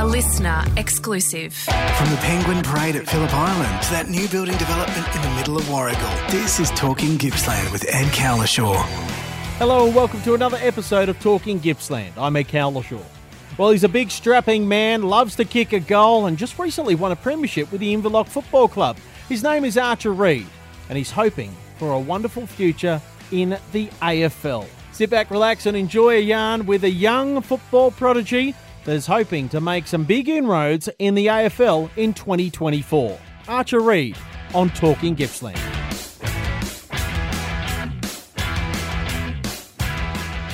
A listener exclusive. From the Penguin Parade at Phillip Island to that new building development in the middle of Warragul, this is Talking Gippsland with Ed Cowlishaw. Hello and welcome to another episode of Talking Gippsland. I'm Ed Cowlishaw. Well, he's a big strapping man, loves to kick a goal, and just recently won a premiership with the Inverloch Football Club. His name is Archer Reid, and he's hoping for a wonderful future in the AFL. Sit back, relax, and enjoy a yarn with a young football prodigy that is hoping to make some big inroads in the AFL in 2024. Archer Reid on Talking Gippsland.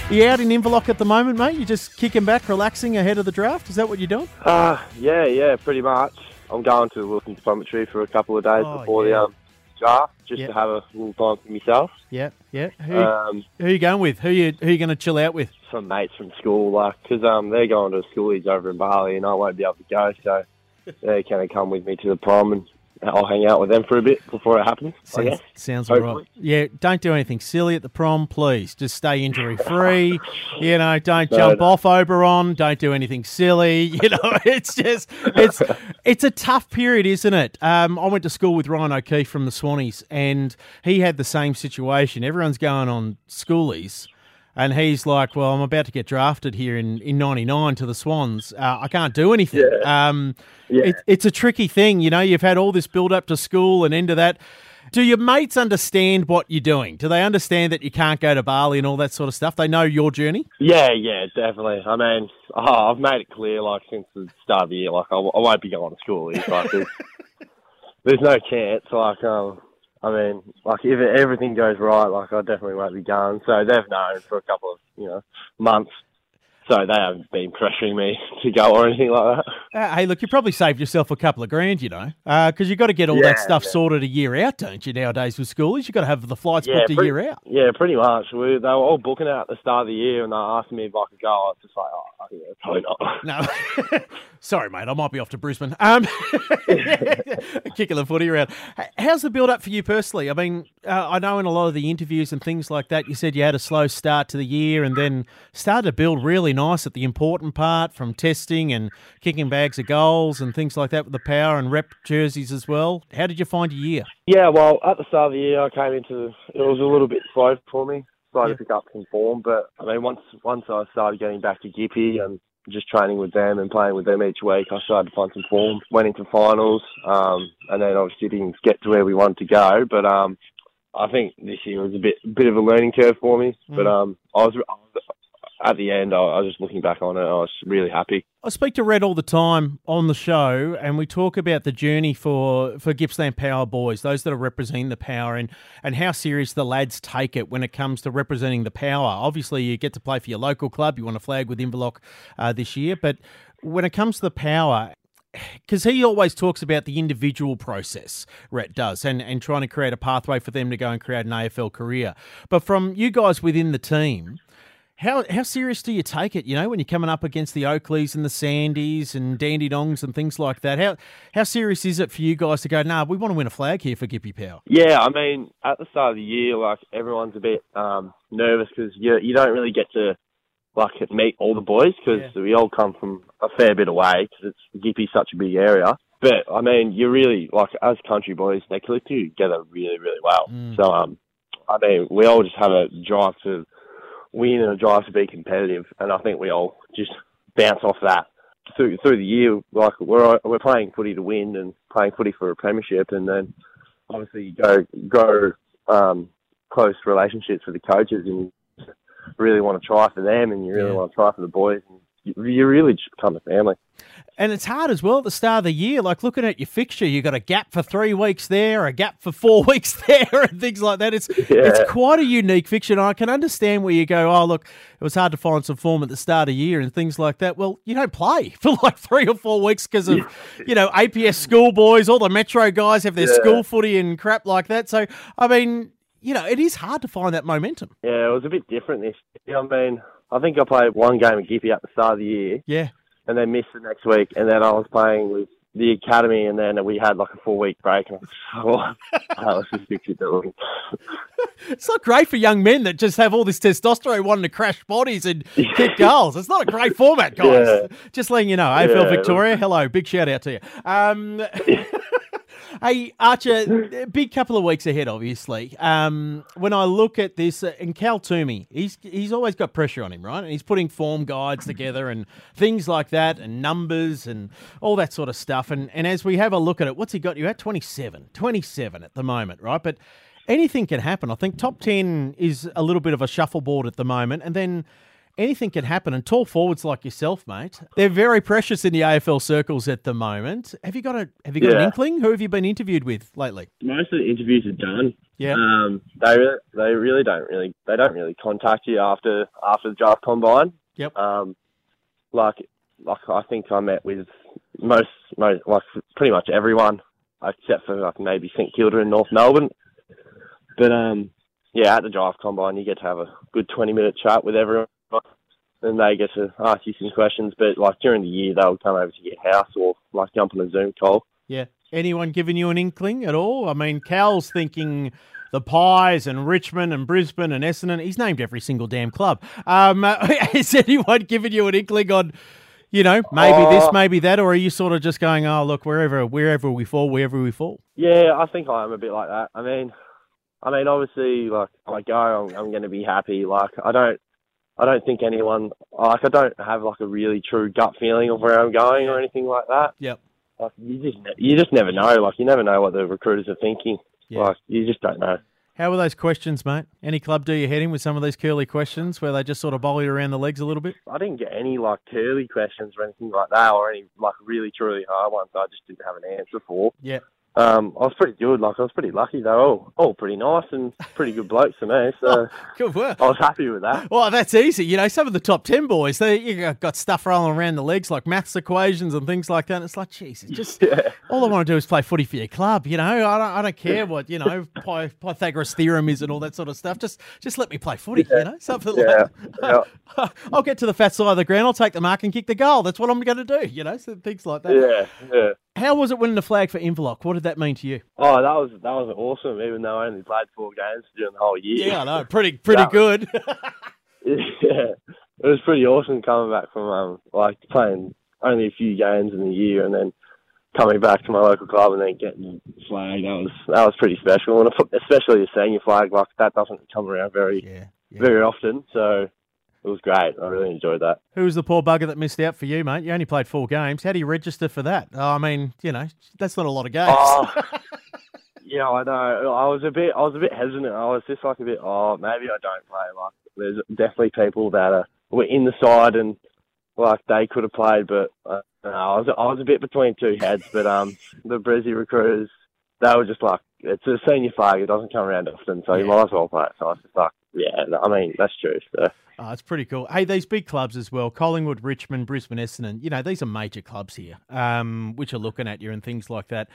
You out in Inverloch at the moment, mate? You're just kicking back, relaxing ahead of the draft? Is that what you're doing? Uh, yeah, yeah, pretty much. I'm going to the Wilsons Promontory for a couple of days Oh, before yeah. the um, draft, just Yeah. to have a little time for myself. Yeah, yeah. Who, Um, who you going with? Who you who you going to chill out with? Some mates from school, like, because um, they're going to schoolies over in Bali and I won't be able to go, so they're going to come with me to the prom and I'll hang out with them for a bit before it happens, Sounds, sounds all right. Yeah, don't do anything silly at the prom, please. Just stay injury free. you know, don't No, jump no. off Oberon. Don't do anything silly. You know, it's just it's it's a tough period, isn't it? Um, I went to school with Ryan O'Keefe from the Swannies, and he had the same situation. Everyone's going on schoolies. And he's like, "Well, I'm about to get drafted here in, in '99 to the Swans. Uh, I can't do anything. Um, Yeah. it, it's a tricky thing, you know. You've had all this build up to school and into that. Do your mates understand what you're doing? Do they understand that you can't go to Bali and all that sort of stuff? They know your journey. Yeah, yeah, definitely. I mean, oh, I've made it clear, like, since the start of the year, like, I, I won't be going to schoolies. Like, there's, there's no chance. Like, um, I mean, like if everything goes right, like I definitely won't be going. So they've known for a couple of you know months. So they haven't been pressuring me to go or anything like that. Uh, hey, look, you probably saved yourself a couple of grand, you know, because you've got to get all that stuff yeah. sorted a year out, don't you? Nowadays with schoolies, you've got to have the flights Yeah, booked a year out. Yeah, pretty much. We, they were all booking out at the start of the year, and they asked me if I could go. I was just like, oh, yeah, probably not. No, sorry, mate. I might be off to Brisbane. Um, kicking the footy around. How's the build up for you personally? I mean, uh, I know in a lot of the interviews and things like that, you said you had a slow start to the year and then started to build really nice at the important part from testing and kicking bags of goals and things like that with the power and rep jerseys as well. How did you find your year? Yeah, well, at the start of the year, I came into it was a little bit slow for me. Started Yeah. to pick up some form, but I mean, once once I started getting back to Gippy and just training with them and playing with them each week, I started to find some form. Went into finals, um, and then obviously didn't get to where we wanted to go. But um, I think this year was a bit bit of a learning curve for me. But Mm. um, I was at the end. I, was just looking back on it. I was really happy. I speak to Rhett all the time on the show, and we talk about the journey for, for Gippsland Power boys, those that are representing the power, and, and how serious the lads take it when it comes to representing the power. Obviously, you get to play for your local club. You want to flag with Inverloch uh, this year, but when it comes to the power, because he always talks about the individual process, Rhett does, and, and trying to create a pathway for them to go and create an AFL career. But from you guys within the team, how how serious do you take it? You know, when you're coming up against the Oakleighs and the Sandys and Dandy Dongs and things like that. How how serious is it for you guys to go? Nah, we want to win a flag here for Gippy Power. Yeah, I mean, at the start of the year, like everyone's a bit um, nervous because you you don't really get to like meet all the boys because we all come from a fair bit away because it's Gippy's such a big area. But I mean, you really like as country boys, they click together really, really well. Mm. So um, I mean, we all just have a drive to win and a drive to be competitive, and I think we all just bounce off that through through the year. Like we're we're playing footy to win and playing footy for a premiership, and then obviously you go grow um, close relationships with the coaches, and you really want to try for them, and you really Yeah. want to try for the boys. And you, really just become a family. And it's hard as well at the start of the year. Like looking at your fixture, you've got a gap for three weeks there, a gap for four weeks there, and things like that. It's it's quite a unique fixture. And I can understand where you go. Oh, look, it was hard to find some form at the start of the year and things like that. Well, you don't play for like three or four weeks because of you know APS schoolboys. All the Metro guys have their Yeah. school footy and crap like that. So I mean, you know, it is hard to find that momentum. Yeah, it was a bit different this year. I mean, I think I played one game of Gippy at the start of the year, Yeah, and then missed the next week, and then I was playing with the academy, and then we had like a four week break. And I was, oh, was just fix it doing. It's not great for young men that just have all this testosterone wanting to crash bodies and kick goals. It's not a great format, guys. Yeah. Just letting you know. AFL Yeah. Victoria, hello. Big shout out to you. Um, hey, Archer, big couple of weeks ahead, obviously. Um, when I look at this, uh, and Cal Twomey, he's, he's always got pressure on him, right? And he's putting form guides together and things like that and numbers and all that sort of stuff. And, and as we have a look at it, what's he got you at? 27. 27 at the moment, right? But anything can happen. I think top 10 is a little bit of a shuffleboard at the moment. And then anything can happen. And tall forwards like yourself, mate, they're very precious in the AFL circles at the moment. Have you got a Have you got an inkling? Who have you been interviewed with lately? Most of the interviews are done. Yeah. Um, they re- they really don't really they don't really contact you after after the draft combine. Yep. Um, like like I think I met with most most like pretty much everyone except for like maybe St Kilda and North Melbourne. But um, yeah, at the draft combine you get to have a good twenty minute chat with everyone, and they get to ask you some questions. But like during the year they'll come over to your house or like jump on a Zoom call. Yeah. Anyone giving you an inkling at all? I mean, Cal's thinking the Pies and Richmond and Brisbane and Essendon. He's named every single damn club. Um, is anyone giving you an inkling on? You know, maybe this, Oh. maybe that, or are you sort of just going, "Oh, look, wherever, wherever we fall, wherever we fall." Yeah, I think I am a bit like that. I mean, I mean, obviously, like I go, I'm, I'm going to be happy. Like I don't, I don't think anyone, like I don't have like a really true gut feeling of where I'm going or anything like that. Yep. Like you just, you just never know. Like you never know what the recruiters are thinking. Yeah. Like you just don't know. How were those questions, mate? Any club do you head in with some of these curly questions where they just sort of bowl you around the legs a little bit? I didn't get any like curly questions or anything like that, or any like really truly hard ones. I just didn't have an answer for. Yeah. Um, I was pretty good. Like I was pretty lucky. They were all, all pretty nice and pretty good blokes to me. So Good work. I was happy with that. Well, that's easy. You know, some of the top 10 boys, they you got- stuff rolling around the legs like maths equations and things like that. And it's like, geez, just Yeah. all I want to do is play footy for your club. You know, I don't, I don't care what, you know, Py- Pythagoras theorem is and all that sort of stuff. Just just let me play footy, you know, something Yeah, like that. I'll get to the fat side of the ground, I'll take the mark and kick the goal. That's what I'm going to do, you know, so things like that. Yeah, yeah. How was it winning the flag for Inverloch? What did that mean to you? Oh, that was that was awesome. Even though I only played four games during the whole year. Yeah, I know. Pretty, pretty That- good. yeah, it was pretty awesome coming back from um like playing only a few games in the year and then coming back to my local club and then getting the flag. That was that was pretty special, and especially the senior flag like that doesn't come around very yeah. yeah. very often. So it was great. I really enjoyed that. Who was the poor bugger that missed out for you, mate? You only played four games. How do you register for that? Oh, I mean, you know, that's not a lot of games. Oh, yeah, I know. I was a bit, I was a bit hesitant. I was just like a bit, oh, maybe I don't play. Like, there's definitely people that are were in the side and like they could have played, but uh, no, I was, I was a bit between two heads. But um, the Brizzy recruiters, they were just like, it's a senior flag. It doesn't come around often, so you might as well play it. So I was just like, yeah, I mean, that's true. So Oh, it's pretty cool. Hey, these big clubs as well Collingwood, Richmond, Brisbane, Essendon, you know, these are major clubs here, um, which are looking at you and things like that.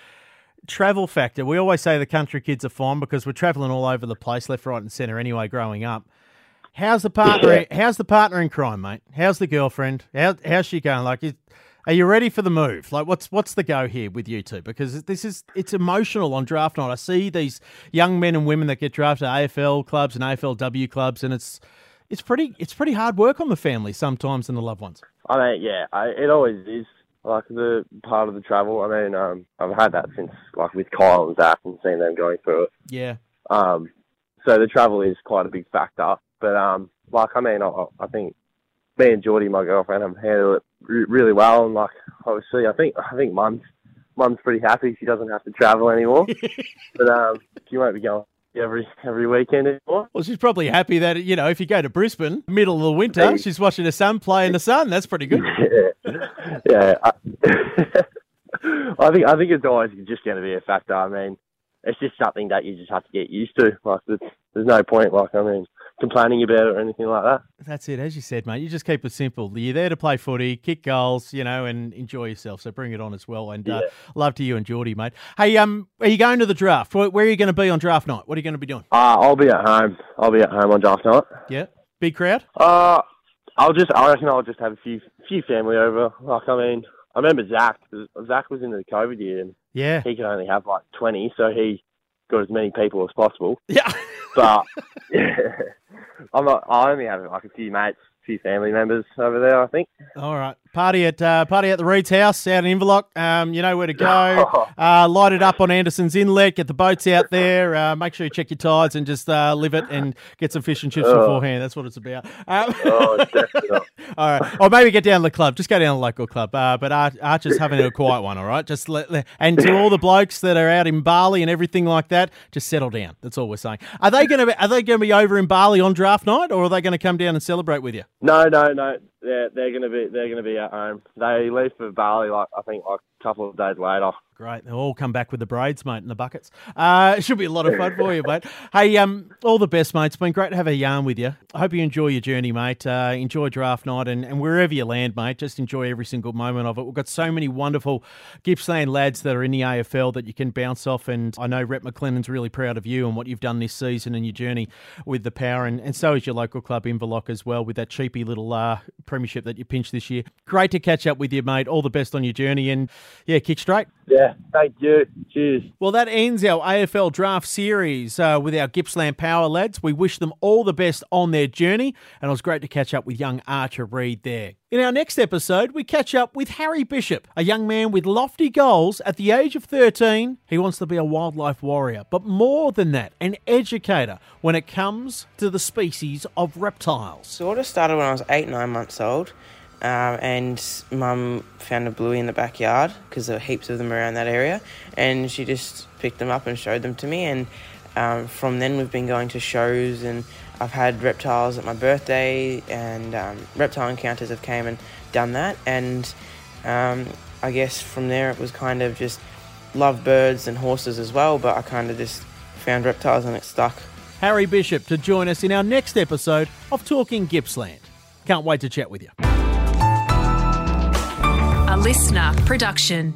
Travel factor. We always say the country kids are fine because we're traveling all over the place, left, right, and centre anyway, growing up. How's the partner? How's the partner in crime, mate? How's the girlfriend? How, how's she going? Like, is, are you ready for the move? Like, what's what's the go here with you two? Because this is it's emotional on draft night. I see these young men and women that get drafted to AFL clubs and AFLW clubs, and it's it's pretty it's pretty hard work on the family sometimes and the loved ones. I mean, yeah, I, it always is. Like the part of the travel. I mean, um, I've had that since like with Kyle and Zach and seeing them going through it. Yeah, Um, so the travel is quite a big factor. But um, like I mean, I, I think me and Geordie, my girlfriend, have handled it re- really well. And like obviously, I think I think Mum's Mum's pretty happy she doesn't have to travel anymore. but um, she won't be going every every weekend anymore. well, she's probably happy that you know if you go to Brisbane, middle of the winter, she's watching her son play in the sun. That's pretty good. yeah, yeah. I, I think I think it's always just going to be a factor. I mean, it's just something that you just have to get used to. Like, there's no point, like, I mean, complaining about it or anything like that. That's it, as you said, mate. You just keep it simple. You're there to play footy, kick goals, you know, and enjoy yourself. So bring it on as well. And uh, love to you and Geordie, mate. Hey, um, are you going to the draft? Where, where are you going to be on draft night? What are you going to be doing? Uh, I'll be at home. I'll be at home on draft night. Yeah, big crowd. Uh, I'll just, I reckon I'll just have a few, few family over. Like, I mean, I remember Zach. Zach was in the COVID year, and Yeah. he could only have like twenty, so he got as many people as possible. Yeah. But I'm not. I only have like a few mates, a few family members over there. I think. All right. Party at uh, party at the Reid's house out in Inverloch. Um, you know where to go. Uh, light it up on Anderson's Inlet. Get the boats out there. Uh, make sure you check your tides and just uh, live it and get some fish and chips beforehand. That's what it's about. Um, Oh, all right. Or maybe get down to the club. Just go down to the local club. Uh, but Ar- Archer's having a quiet one. All right. Just let, let- and to all the blokes that are out in Bali and everything like that, just settle down. That's all we're saying. Are they going to be? Are they going to be over in Bali on draft night, or are they going to come down and celebrate with you? No, no, no. They're they're gonna be they're gonna be at home. They leave for Bali like I think like a couple of days later. Great. They'll all come back with the braids, mate, and the buckets. Uh, it should be a lot of fun for you, mate. Hey, um, all the best, mate. It's been great to have a yarn with you. I hope you enjoy your journey, mate. Uh, enjoy draft night and, and wherever you land, mate, just enjoy every single moment of it. We've got so many wonderful Gippsland lads that are in the AFL that you can bounce off. And I know Rhett McLennan's really proud of you and what you've done this season and your journey with the power. And, and so is your local club, Inverloch, as well, with that cheapy little uh, premiership that you pinched this year. Great to catch up with you, mate. All the best on your journey. And yeah, kick straight. Yeah, thank you. Cheers. Well, that ends our AFL draft series uh, with our Gippsland Power lads. We wish them all the best on their journey, and it was great to catch up with young Archer Reid there. In our next episode, we catch up with Harry Bishop, a young man with lofty goals. At the age of 13, he wants to be a wildlife warrior, but more than that, an educator when it comes to the species of reptiles. Sort of started when I was eight, nine months old, um, and mum found a bluey in the backyard because there were heaps of them around that area, and she just picked them up and showed them to me. And um, from then, we've been going to shows, and I've had reptiles at my birthday, and um, reptile encounters have came and done that. And um, I guess from there, it was kind of just love birds and horses as well, but I kind of just found reptiles and it stuck. Harry Bishop to join us in our next episode of Talking Gippsland. Can't wait to chat with you. A listener production.